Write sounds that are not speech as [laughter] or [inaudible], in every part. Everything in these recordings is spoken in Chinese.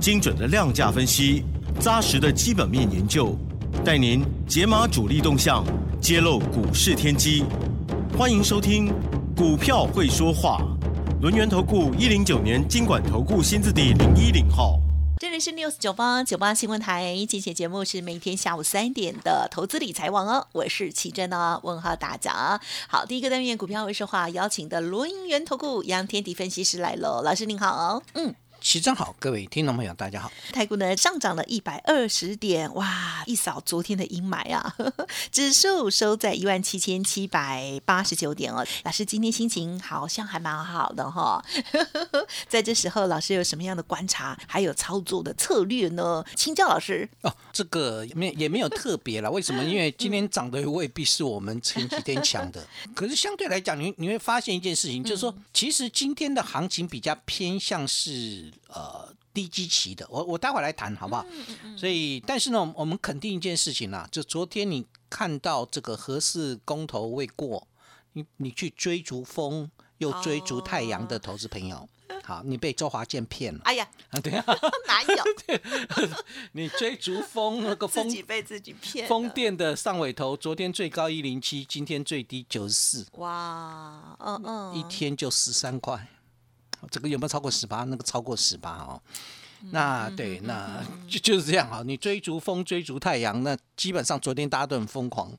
精准的量价分析，扎实的基本面研究，带您解码主力动向，揭露股市天机。欢迎收听《股票会说话》，轮源投顾一零九年经管投顾新字第零一零号。这里是 News 九八九八新闻台，今天节目是每天下午三点的投资理财网哦，我是奇珍哦，问候大家。好，第一个单元股票会说话，邀请的轮源投顾杨天迪分析师来喽，老师您好，嗯。齐正好，各位听众朋友，大家好。台股呢上涨了一百二十点，哇，一扫昨天的阴霾啊！[laughs] 指数收在一万七千七百八十九点哦。老师今天心情好像还蛮好的哈。[laughs] 在这时候，老师有什么样的观察，还有操作的策略呢？请教老师。哦，这个没也没有特别了。为什么？因为今天涨的未必是我们前几天强的。[laughs] 可是相对来讲，你你会发现一件事情，就是说，其实今天的行情比较偏向是。呃，低基期的，我我待会来谈好不好？所以，但是呢，我们肯定一件事情啦，就昨天你看到这个合适公投未过，你你去追逐风又追逐太阳的投资朋友，好，你被周华健骗了。哎呀，啊对啊，[laughs] 哪有？[laughs] 你追逐风那个风自己被自己骗。风电的上尾头，昨天最高一零七，今天最低九十四。哇，嗯嗯，一天就十三块。这个有没有超过十八？那个超过十八哦。那对，那就就是这样啊。你追逐风，追逐太阳，那基本上昨天大家都很疯狂，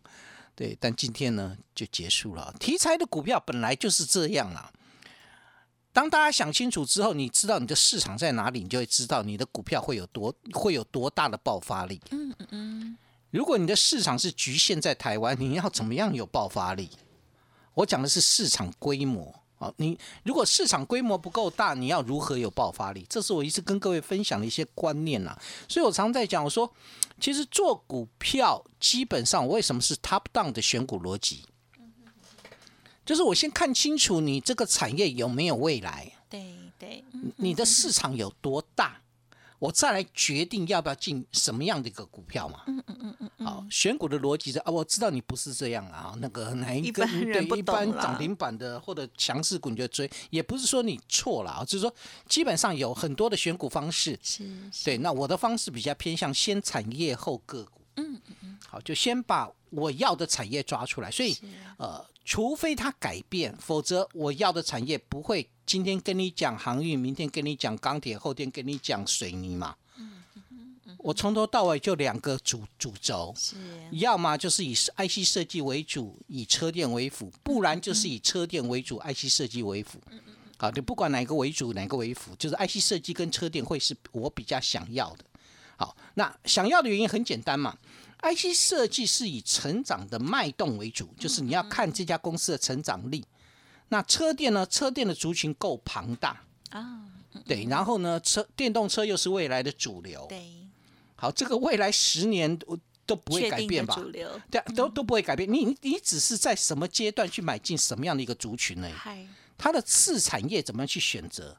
对。但今天呢，就结束了。题材的股票本来就是这样啊。当大家想清楚之后，你知道你的市场在哪里，你就会知道你的股票会有多会有多大的爆发力。嗯嗯嗯。如果你的市场是局限在台湾，你要怎么样有爆发力？我讲的是市场规模。好，你如果市场规模不够大，你要如何有爆发力？这是我一直跟各位分享的一些观念呐。所以我常在讲，我说其实做股票基本上，为什么是 top down 的选股逻辑？就是我先看清楚你这个产业有没有未来，对对，你的市场有多大。我再来决定要不要进什么样的一个股票嘛？嗯嗯嗯嗯好，选股的逻辑是啊，我知道你不是这样啊，那个哪一个对一般涨停板的或者强势股你就追，也不是说你错了啊，就是说基本上有很多的选股方式。是。对，那我的方式比较偏向先产业后个股。嗯嗯嗯。好，就先把我要的产业抓出来，所以呃，除非它改变，否则我要的产业不会。今天跟你讲航运，明天跟你讲钢铁，后天跟你讲水泥嘛。我从头到尾就两个主主轴，要么就是以 IC 设计为主，以车电为辅；不然就是以车电为主，IC 设计为辅。好，你不管哪个为主，哪个为辅，就是 IC 设计跟车电会是我比较想要的。好，那想要的原因很简单嘛，IC 设计是以成长的脉动为主，就是你要看这家公司的成长力。那车电呢？车电的族群够庞大啊，对，然后呢，车电动车又是未来的主流，对，好，这个未来十年都都不会改变吧？对，都都不会改变。你你只是在什么阶段去买进什么样的一个族群呢？它的次产业怎么样去选择？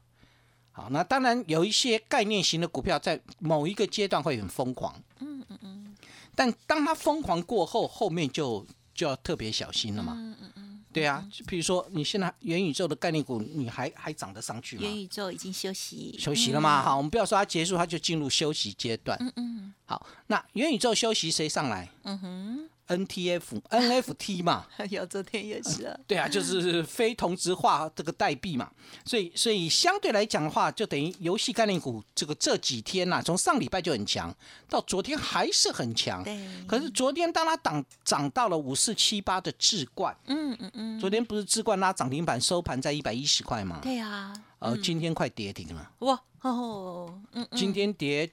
好，那当然有一些概念型的股票在某一个阶段会很疯狂，嗯嗯嗯，但当它疯狂过后，后面就就要特别小心了嘛，嗯嗯嗯。对啊，就比如说你现在元宇宙的概念股，你还还涨得上去吗？元宇宙已经休息休息了吗？好，我们不要说它结束，它就进入休息阶段。嗯嗯。好，那元宇宙休息谁上来？嗯哼。N T F N F T 嘛，[laughs] 有昨天也是啊，对啊，就是非同质化这个代币嘛，所以所以相对来讲的话，就等于游戏概念股这个这几天呐，从上礼拜就很强，到昨天还是很强。对。可是昨天当它涨涨到了五四七八的智冠，嗯嗯嗯，昨天不是智冠拉涨停板收盘在一百一十块吗？对啊。呃，今天快跌停了。哇哦，嗯，今天跌。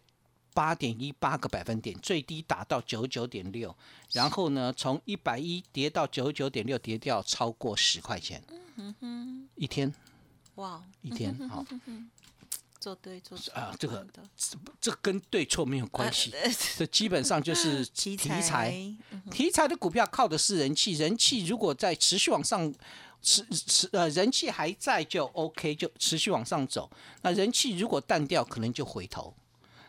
八点一八个百分点，最低打到九九点六，然后呢，从一百一跌到九九点六，跌掉超过十块钱。一天，哇，一天 [laughs] 好。做对做错啊这个这跟对错没有关系，这基本上就是题 [laughs] 题材。题材的股票靠的是人气，人气如果在持续往上，持持呃人气还在就 OK，就持续往上走。那人气如果淡掉，可能就回头。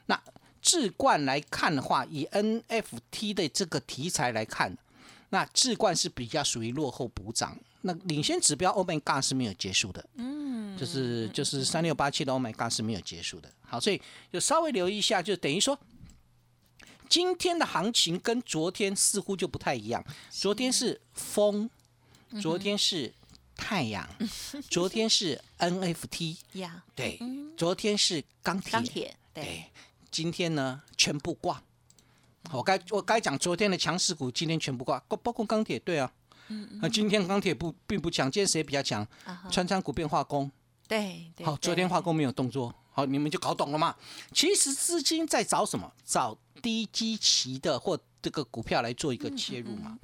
那智冠来看的话，以 NFT 的这个题材来看，那智冠是比较属于落后补涨。那领先指标 Oh God 是没有结束的，嗯，就是就是三六八七的 Oh my God 是没有结束的。好，所以就稍微留意一下，就等于说。今天的行情跟昨天似乎就不太一样，昨天是风，昨天是太阳，[laughs] 昨天是 NFT，呀，对，昨天是钢铁，钢铁，对，今天呢全部挂。我该我该讲昨天的强势股，今天全部挂，包包括钢铁，对啊，那今天钢铁不并不强，今天谁比较强？川仓股变化工，对对，好，昨天化工没有动作，好，你们就搞懂了嘛？其实资金在找什么？找低基期的或这个股票来做一个切入嘛。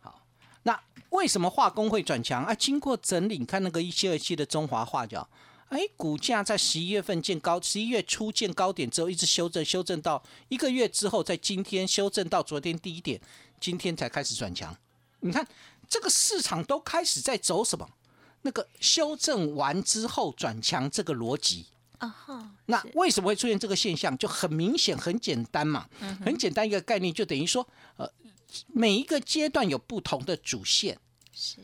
好，那为什么化工会转强啊？经过整理，你看那个一七二七的中华化角，哎，股价在十一月份见高，十一月初见高点之后，一直修正，修正到一个月之后，在今天修正到昨天低点，今天才开始转强。你看这个市场都开始在走什么？那个修正完之后转强这个逻辑。啊哈，那为什么会出现这个现象？就很明显、很简单嘛，很简单一个概念，就等于说，呃，每一个阶段有不同的主线。是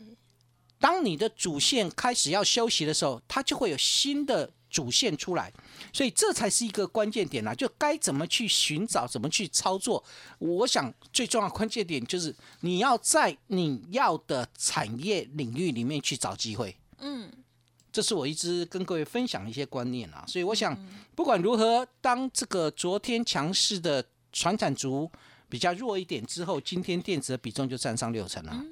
当你的主线开始要休息的时候，它就会有新的主线出来，所以这才是一个关键点啦。就该怎么去寻找，怎么去操作。我想最重要的关键点就是你要在你要的产业领域里面去找机会。嗯，这是我一直跟各位分享的一些观念啊，所以我想不管如何，当这个昨天强势的传产族比较弱一点之后，今天电子的比重就占上六成了。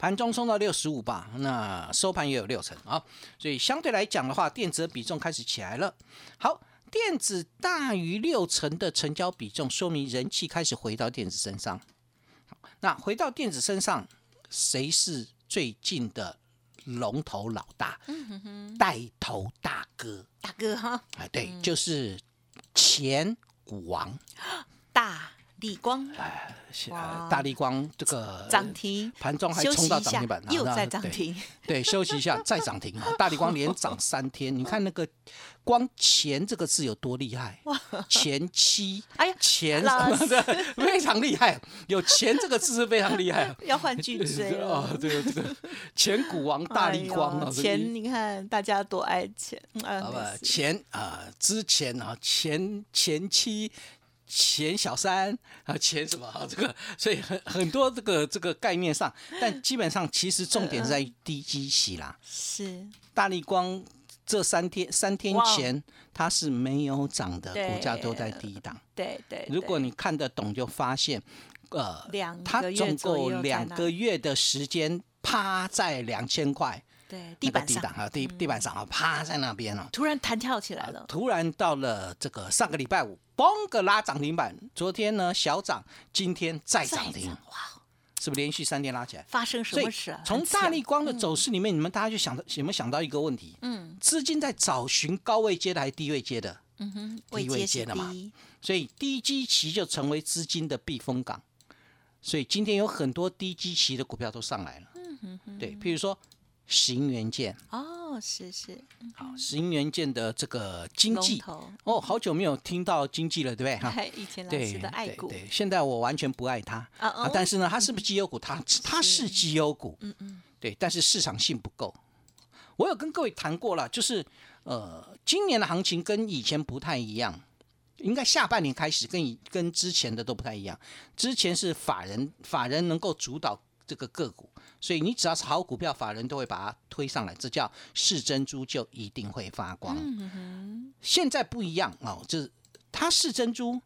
盘中冲到六十五吧，那收盘也有六成啊，所以相对来讲的话，电子的比重开始起来了。好，电子大于六成的成交比重，说明人气开始回到电子身上。好，那回到电子身上，谁是最近的龙头老大？带头大哥？大哥哈，哎，对，就是前股王大力光是哇呃大力光这个涨停，盘中还冲到涨停板，那又在涨停，对，休息一下再涨停啊！[laughs] 大力光连涨三天，你看那个光前这个字有多厉害？前期，哎呀前 [laughs] 非常厉害，有前这个字是非常厉害。[laughs] 要换句追了。哦，这个这个前股王大力光啊，哎呦这个钱你看大家多爱钱，嗯，好吧前啊、之前啊，前前期。前小三啊，前什么啊？这个，所以很很多这个这个概念上，但基本上其实重点在于低基期啦。是大力光这三天三天前它是没有涨的，股价都在低档。对对，如果你看得懂，就发现，呃，两它总共两个月的时间趴在两千块对那地板上嗯个低档啊，地地板上啊，趴在那边哦。突然弹跳起来了，突然到了这个上个礼拜五，嘣个拉涨停板。昨天呢小涨，今天再涨停，哇，是不是连续三天拉起来？发生什么事啊？从大力光的走势里面，你们大家就想到有没有想到一个问题？嗯资金在找寻高位接的还是低位接的？嗯哼，低位位阶的嘛，所以低基期就成为资金的避风港。所以今天有很多低基期的股票都上来了。嗯哼对，譬如说行元件，哦，是是，好，行元件的这个经济，哦，好久没有听到经济了，对不对？哈，[laughs] 以前老师的爱股，对对，现在我完全不爱它。啊但是呢，它是不是绩优股？它它是绩优股，嗯嗯，对，但是市场性不够。我有跟各位谈过了，就是呃，今年的行情跟以前不太一样，应该下半年开始跟以跟之前的都不太一样。之前是法人法人能够主导这个个股，所以你只要是好股票，法人都会把它推上来，这叫是珍珠就一定会发光。现在不一样哦，就是它是珍珠，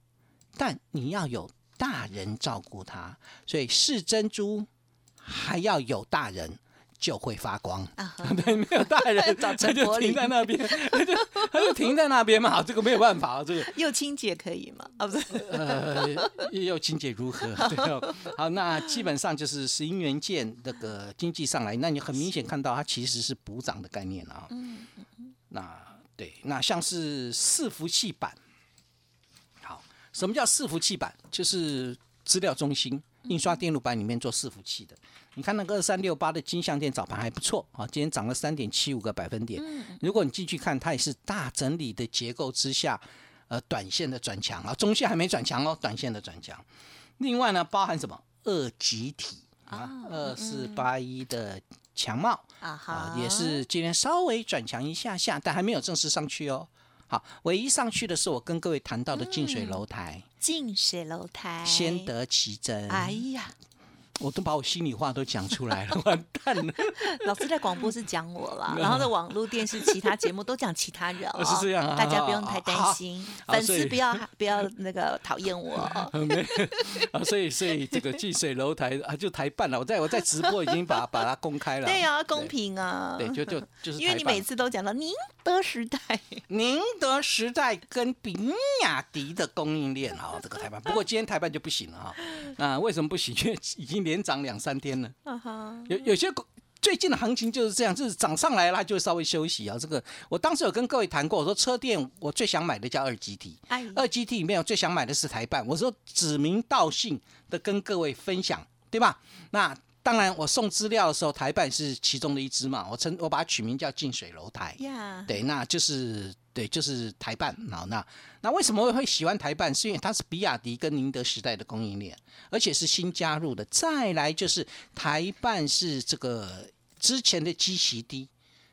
但你要有大人照顾它，所以是珍珠还要有大人。就会发光，啊 [laughs] 对，没有大人，找他就停在那边，[laughs] 他就他就停在那边嘛，这个没有办法，这个 [laughs] 又清洁可以吗？啊，不是，呃，又清洁如何？对哦，好，那基本上就是石英元件那个经济上来，那你很明显看到它其实是补涨的概念啊。那对，那像是伺服器板，好，什么叫伺服器板？就是资料中心、印刷电路板里面做伺服器的。你看那个二三六八的金项店早盘还不错啊，今天涨了三点七五个百分点。如果你进去看，它也是大整理的结构之下，呃，短线的转强啊，中线还没转强哦，短线的转强。另外呢，包含什么二集体啊，二四八一的强茂啊，也是今天稍微转强一下下，但还没有正式上去哦。好，唯一上去的是我跟各位谈到的近水楼台，近水楼台，先得其真。哎呀。我都把我心里话都讲出来了，[laughs] 完蛋了。老师在广播是讲我了，[laughs] 然后在网络电视其他节目都讲其他人是这样啊，大家不用太担心，粉丝不要不要那个讨厌我。[laughs] 啊，所以所以这个近水楼台啊，就台办了。我在我在直播已经把把它公开了。对啊，公平啊。对，就就就是因为你每次都讲到宁德时代，宁德时代跟比亚迪的供应链啊，这个台办。不过今天台办就不行了哈。那为什么不行？因为已经。连涨两三天了，有有些最近的行情就是这样，就是涨上来了，它就稍微休息啊。这个我当时有跟各位谈过，我说车店我最想买的叫二 G T，二 G T 里面我最想买的是台办，我说指名道姓的跟各位分享，对吧？那当然我送资料的时候，台办是其中的一支嘛，我称我把它取名叫近水楼台，对，那就是。对，就是台办。好，那那为什么会喜欢台办？是因为它是比亚迪跟宁德时代的供应链，而且是新加入的。再来就是台办是这个之前的基期低，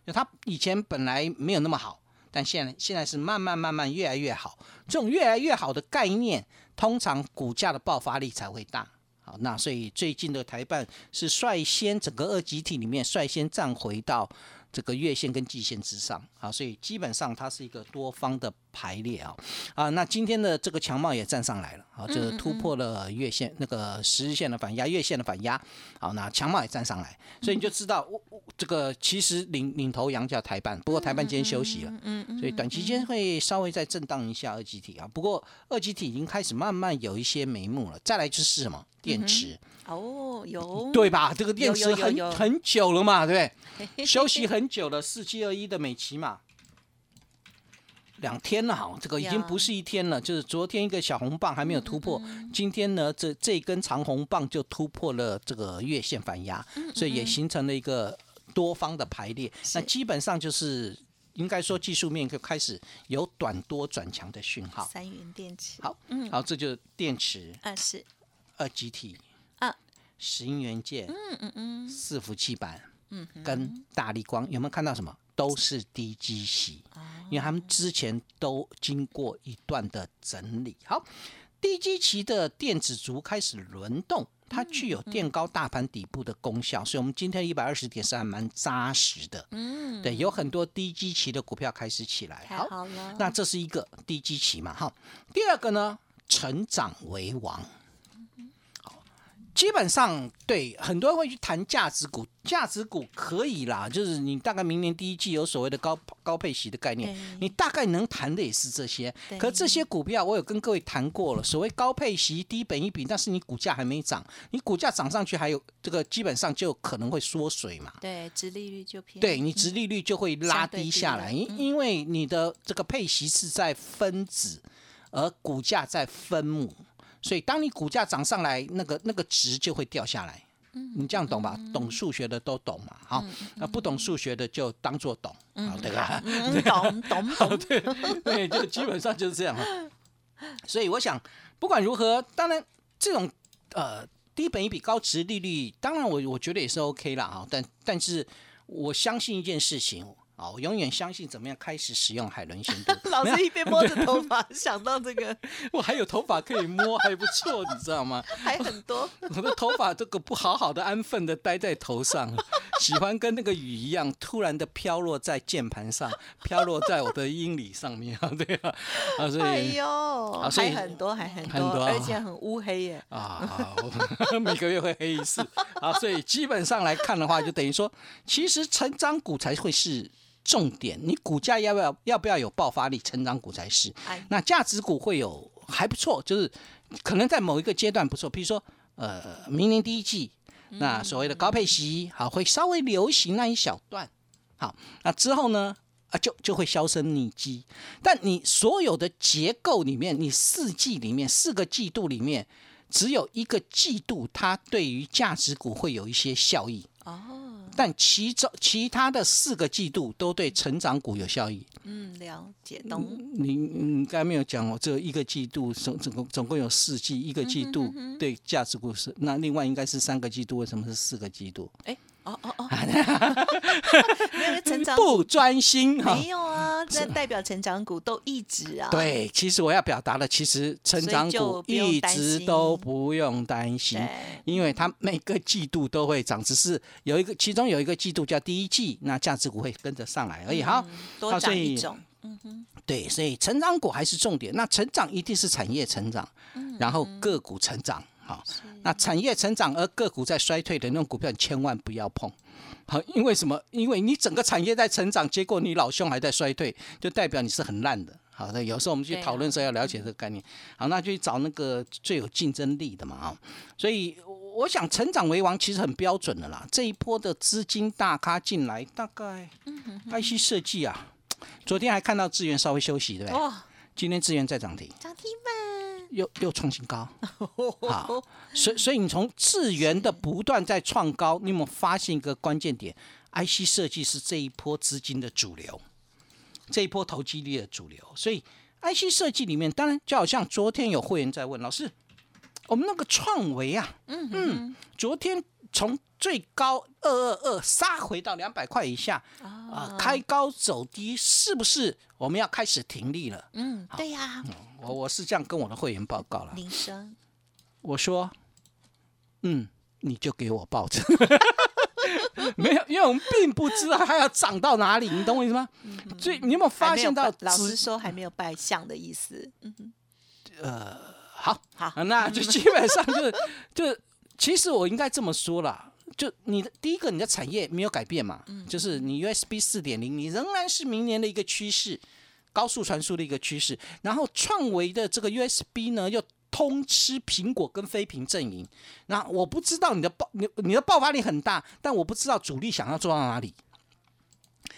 就它以前本来没有那么好，但现在现在是慢慢慢慢越来越好。这种越来越好的概念，通常股价的爆发力才会大。好，那所以最近的台办是率先整个二级体里面率先站回到。这个月线跟季线之上。啊，所以基本上它是一个多方的排列啊。啊，那今天的这个强貌也站上来了啊，就是突破了月线那个十日线的反压，月线的反压，好，那强貌也站上来，所以你就知道我我这个其实领领头羊叫台办，不过台办今天休息了，嗯嗯，所以短期间会稍微再震荡一下二级体啊，不过二级体已经开始慢慢有一些眉目了，再来就是什么？电池。哦，有。对吧？这个电池很很久了嘛，对不对？[laughs] 休息很久了，四七二一的美琪嘛，两天了哈，这个已经不是一天了，就是昨天一个小红棒还没有突破，今天呢，这这根长红棒就突破了这个月线反压，所以也形成了一个多方的排列。那基本上就是应该说技术面就开始有短多转强的讯号。三元电池，好，嗯，好，这就是电池，啊是二极体。石英元件，嗯嗯嗯，伺服器板，嗯，跟大力光有没有看到什么？都是低基息，因为他们之前都经过一段的整理。好，低基期的电子族开始轮动，它具有垫高大盘底部的功效，所以我们今天一百二十点是还蛮扎实的。嗯，对，有很多低基期的股票开始起来。好，那这是一个低基期嘛？哈，第二个呢，成长为王。基本上对很多人会去谈价值股，价值股可以啦，就是你大概明年第一季有所谓的高高配息的概念，你大概能谈的也是这些。可这些股票我有跟各位谈过了，所谓高配息、低本一比，但是你股价还没涨，你股价涨上去还有这个基本上就可能会缩水嘛。对，殖利率就偏。对你殖利率就会拉低下来，因因为你的这个配息是在分子，而股价在分母。所以，当你股价涨上来，那个那个值就会掉下来。你这样懂吧？懂数学的都懂嘛？好，那不懂数学的就当做懂，好对吧？懂懂 [laughs] 懂，对对，就基本上就是这样。所以，我想不管如何，当然这种呃低本一比高值利率，当然我我觉得也是 OK 啦，哈。但但是我相信一件事情。我永远相信怎么样开始使用海伦仙度。[laughs] 老师一边摸着头发，[laughs] 想到这个，[laughs] 我还有头发可以摸，还不错，你知道吗？还很多。我的头发这个不好好的安分的待在头上，喜欢跟那个雨一样，突然的飘落在键盘上，飘落在我的英里上面啊，对啊，啊，所以，哎呦，还很多，还很多，而且很乌黑耶。啊，每个月会黑一次啊，所以基本上来看的话，就等于说，其实成长股才会是。重点，你股价要不要要不要有爆发力？成长股才是。那价值股会有还不错，就是可能在某一个阶段不错。比如说，呃，明年第一季，那所谓的高配息好会稍微流行那一小段。好，那之后呢，啊，就就会销声匿迹。但你所有的结构里面，你四季里面四个季度里面，只有一个季度它对于价值股会有一些效益哦。但其中其他的四个季度都对成长股有效益。嗯，了解懂。你你刚才没有讲哦，这一个季度总总共总共有四季，一个季度对价值股是，那另外应该是三个季度，为什么是四个季度？哎。哦哦哦，[laughs] [laughs] 没有成长不专心哈，没有啊，那代表成长股都一直啊。对，其实我要表达的，其实成长股一直都不用担心，因为它每个季度都会涨，只是有一个，其中有一个季度叫第一季，那价值股会跟着上来而已哈。多涨一种，嗯哼，对，所以成长股还是重点。那成长一定是产业成长，然后个股成长。好，那产业成长而个股在衰退的那种股票，你千万不要碰。好，因为什么？因为你整个产业在成长，结果你老兄还在衰退，就代表你是很烂的。好的，有时候我们去讨论时候要了解这个概念。好，那就去找那个最有竞争力的嘛啊。所以我想成长为王其实很标准的啦。这一波的资金大咖进来，大概 IC 设计啊，昨天还看到资源稍微休息，对不对？哦今天资源在涨停，涨停板。又又创新高，[laughs] 好，所以所以你从智源的不断在创高，你有没有发现一个关键点？IC 设计是这一波资金的主流，这一波投机力的主流。所以 IC 设计里面，当然就好像昨天有会员在问老师，我们那个创维啊，嗯嗯，昨天从最高二二二杀回到两百块以下，啊，开高走低，是不是我们要开始停利了？嗯，对呀。我我是这样跟我的会员报告了。铃声，我说，嗯，你就给我抱着。[laughs] 没有，因为我们并不知道它要涨到哪里，你懂我意思吗？所以你有没有发现到？老师说还没有拜相的意思。嗯呃，好，好，那就基本上就是，[laughs] 就其实我应该这么说啦，就你的第一个，你的产业没有改变嘛，就是你 USB 四点零，你仍然是明年的一个趋势。高速传输的一个趋势，然后创维的这个 USB 呢，又通吃苹果跟非屏阵营。那我不知道你的爆你你的爆发力很大，但我不知道主力想要做到哪里。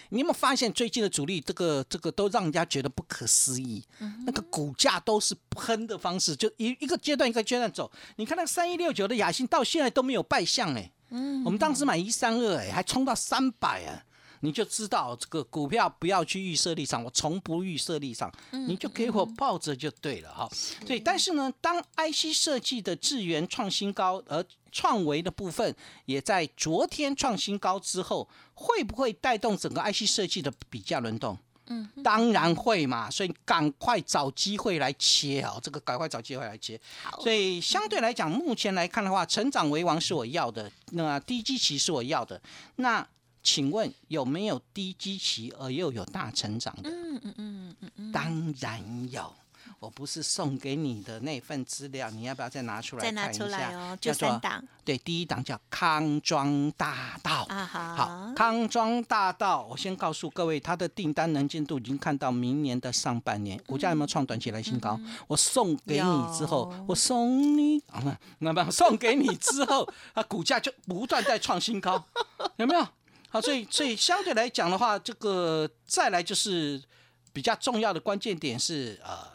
你有没有发现最近的主力这个这个都让人家觉得不可思议？那个股价都是喷的方式，就一一个阶段一个阶段走。你看那三一六九的雅兴到现在都没有败相哎，嗯，我们当时买一三二哎，还冲到三百啊。你就知道这个股票不要去预设立场，我从不预设立场，你就给我抱着就对了哈。对，但是呢，当 IC 设计的智源创新高，而创维的部分也在昨天创新高之后，会不会带动整个 IC 设计的比价轮动？嗯，当然会嘛，所以赶快找机会来切哦，这个赶快找机会来切。所以相对来讲，目前来看的话，成长为王是我要的，那低基期是我要的，那。请问有没有低基期而又有大成长的？嗯嗯嗯嗯嗯，当然有。我不是送给你的那份资料，你要不要再拿出来看一下？哦，就三档。对，第一档叫康庄大道。啊好。康庄大道，我先告诉各位，它的订单能见度已经看到明年的上半年，股价有没有创短期来新高？我送给你之后，我送你，那么送给你之后，啊，股价就不断在创新高，有没有？好，所以所以相对来讲的话，这个再来就是比较重要的关键点是呃。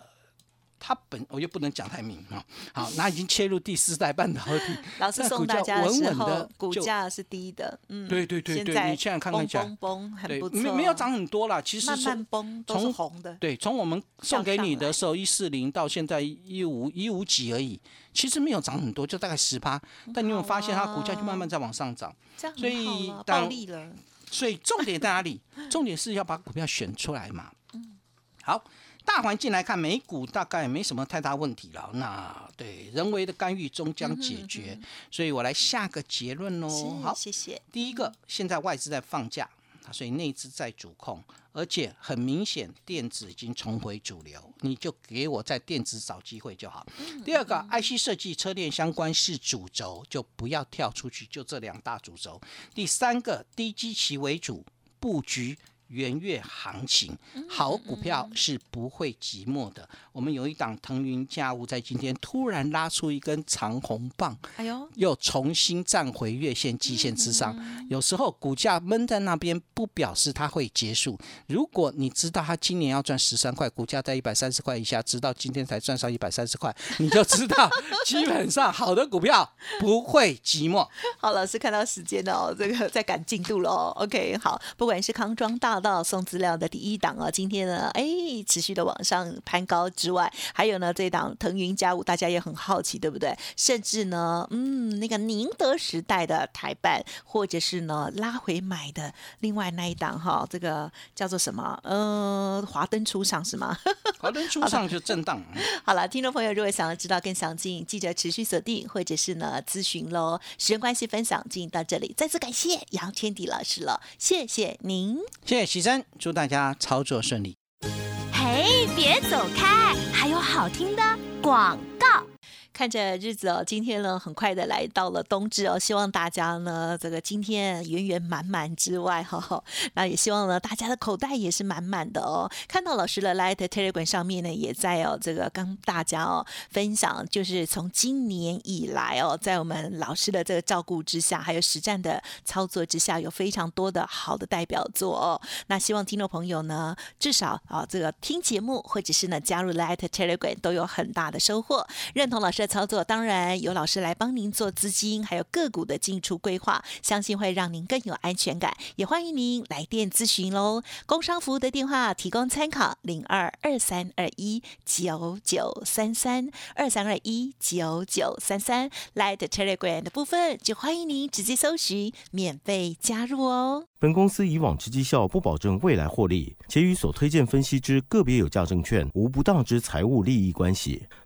它本我又不能讲太明啊，好，那已经切入第四代半导体，[laughs] 老师送大家的时候，股价是低的，嗯，对对对对，你现在看看一下，崩崩很不错，没没有涨很多啦，其实慢慢崩，都是红的，对，从我们送给你的时候一四零到现在一五一五几而已，其实没有涨很多，就大概十八，但你有发现它股价就慢慢在往上涨，所以暴利了，所以重点在哪里？[laughs] 重点是要把股票选出来嘛，嗯，好。大环境来看，美股大概没什么太大问题了。那对人为的干预终将解决，所以我来下个结论喽。好，谢谢。第一个，现在外资在放假，所以内资在主控，而且很明显，电子已经重回主流，你就给我在电子找机会就好。第二个，IC 设计、车电相关是主轴，就不要跳出去，就这两大主轴。第三个，低基期为主布局。元月行情，好股票是不会寂寞的。我们有一档腾云驾雾，在今天突然拉出一根长红棒，哎呦，又重新站回月线、季线之上。有时候股价闷在那边，不表示它会结束。如果你知道它今年要赚十三块，股价在一百三十块以下，直到今天才赚上一百三十块，你就知道 [laughs] 基本上好的股票不会寂寞。好，老师看到时间哦，这个在赶进度喽。OK，好，不管是康庄大道送资料的第一档啊，今天呢，哎，持续的往上攀高之外，还有呢，这档腾云家务，大家也很好奇，对不对？甚至呢，嗯，那个宁德时代的台办，或者是呢拉回买的另外那一档哈，这个叫做什么？呃，华灯初上是吗？[laughs] 华灯初上就震荡。好了，听众朋友，如果想要知道更详尽，记得持续锁定或者是呢咨询喽。时间关系，分享进行到这里，再次感谢杨天迪老师了，谢谢您，谢谢喜珍，祝大家操作顺利。嘿，别走开，还有好听的广告。看着日子哦，今天呢很快的来到了冬至哦，希望大家呢这个今天圆圆满满之外哈，那也希望呢大家的口袋也是满满的哦。看到老师的 Light Telegram 上面呢也在哦这个跟大家哦分享，就是从今年以来哦，在我们老师的这个照顾之下，还有实战的操作之下，有非常多的好的代表作哦。那希望听众朋友呢至少啊这个听节目或者是呢加入 Light Telegram 都有很大的收获，认同老师。操作当然有老师来帮您做资金，还有个股的进出规划，相信会让您更有安全感。也欢迎您来电咨询喽。工商服务的电话提供参考：零二二三二一九九三三二三二一九九三三。来的 Telegram 的部分，就欢迎您直接搜寻，免费加入哦。本公司以往之绩效不保证未来获利，且与所推荐分析之个别有价证券无不当之财务利益关系。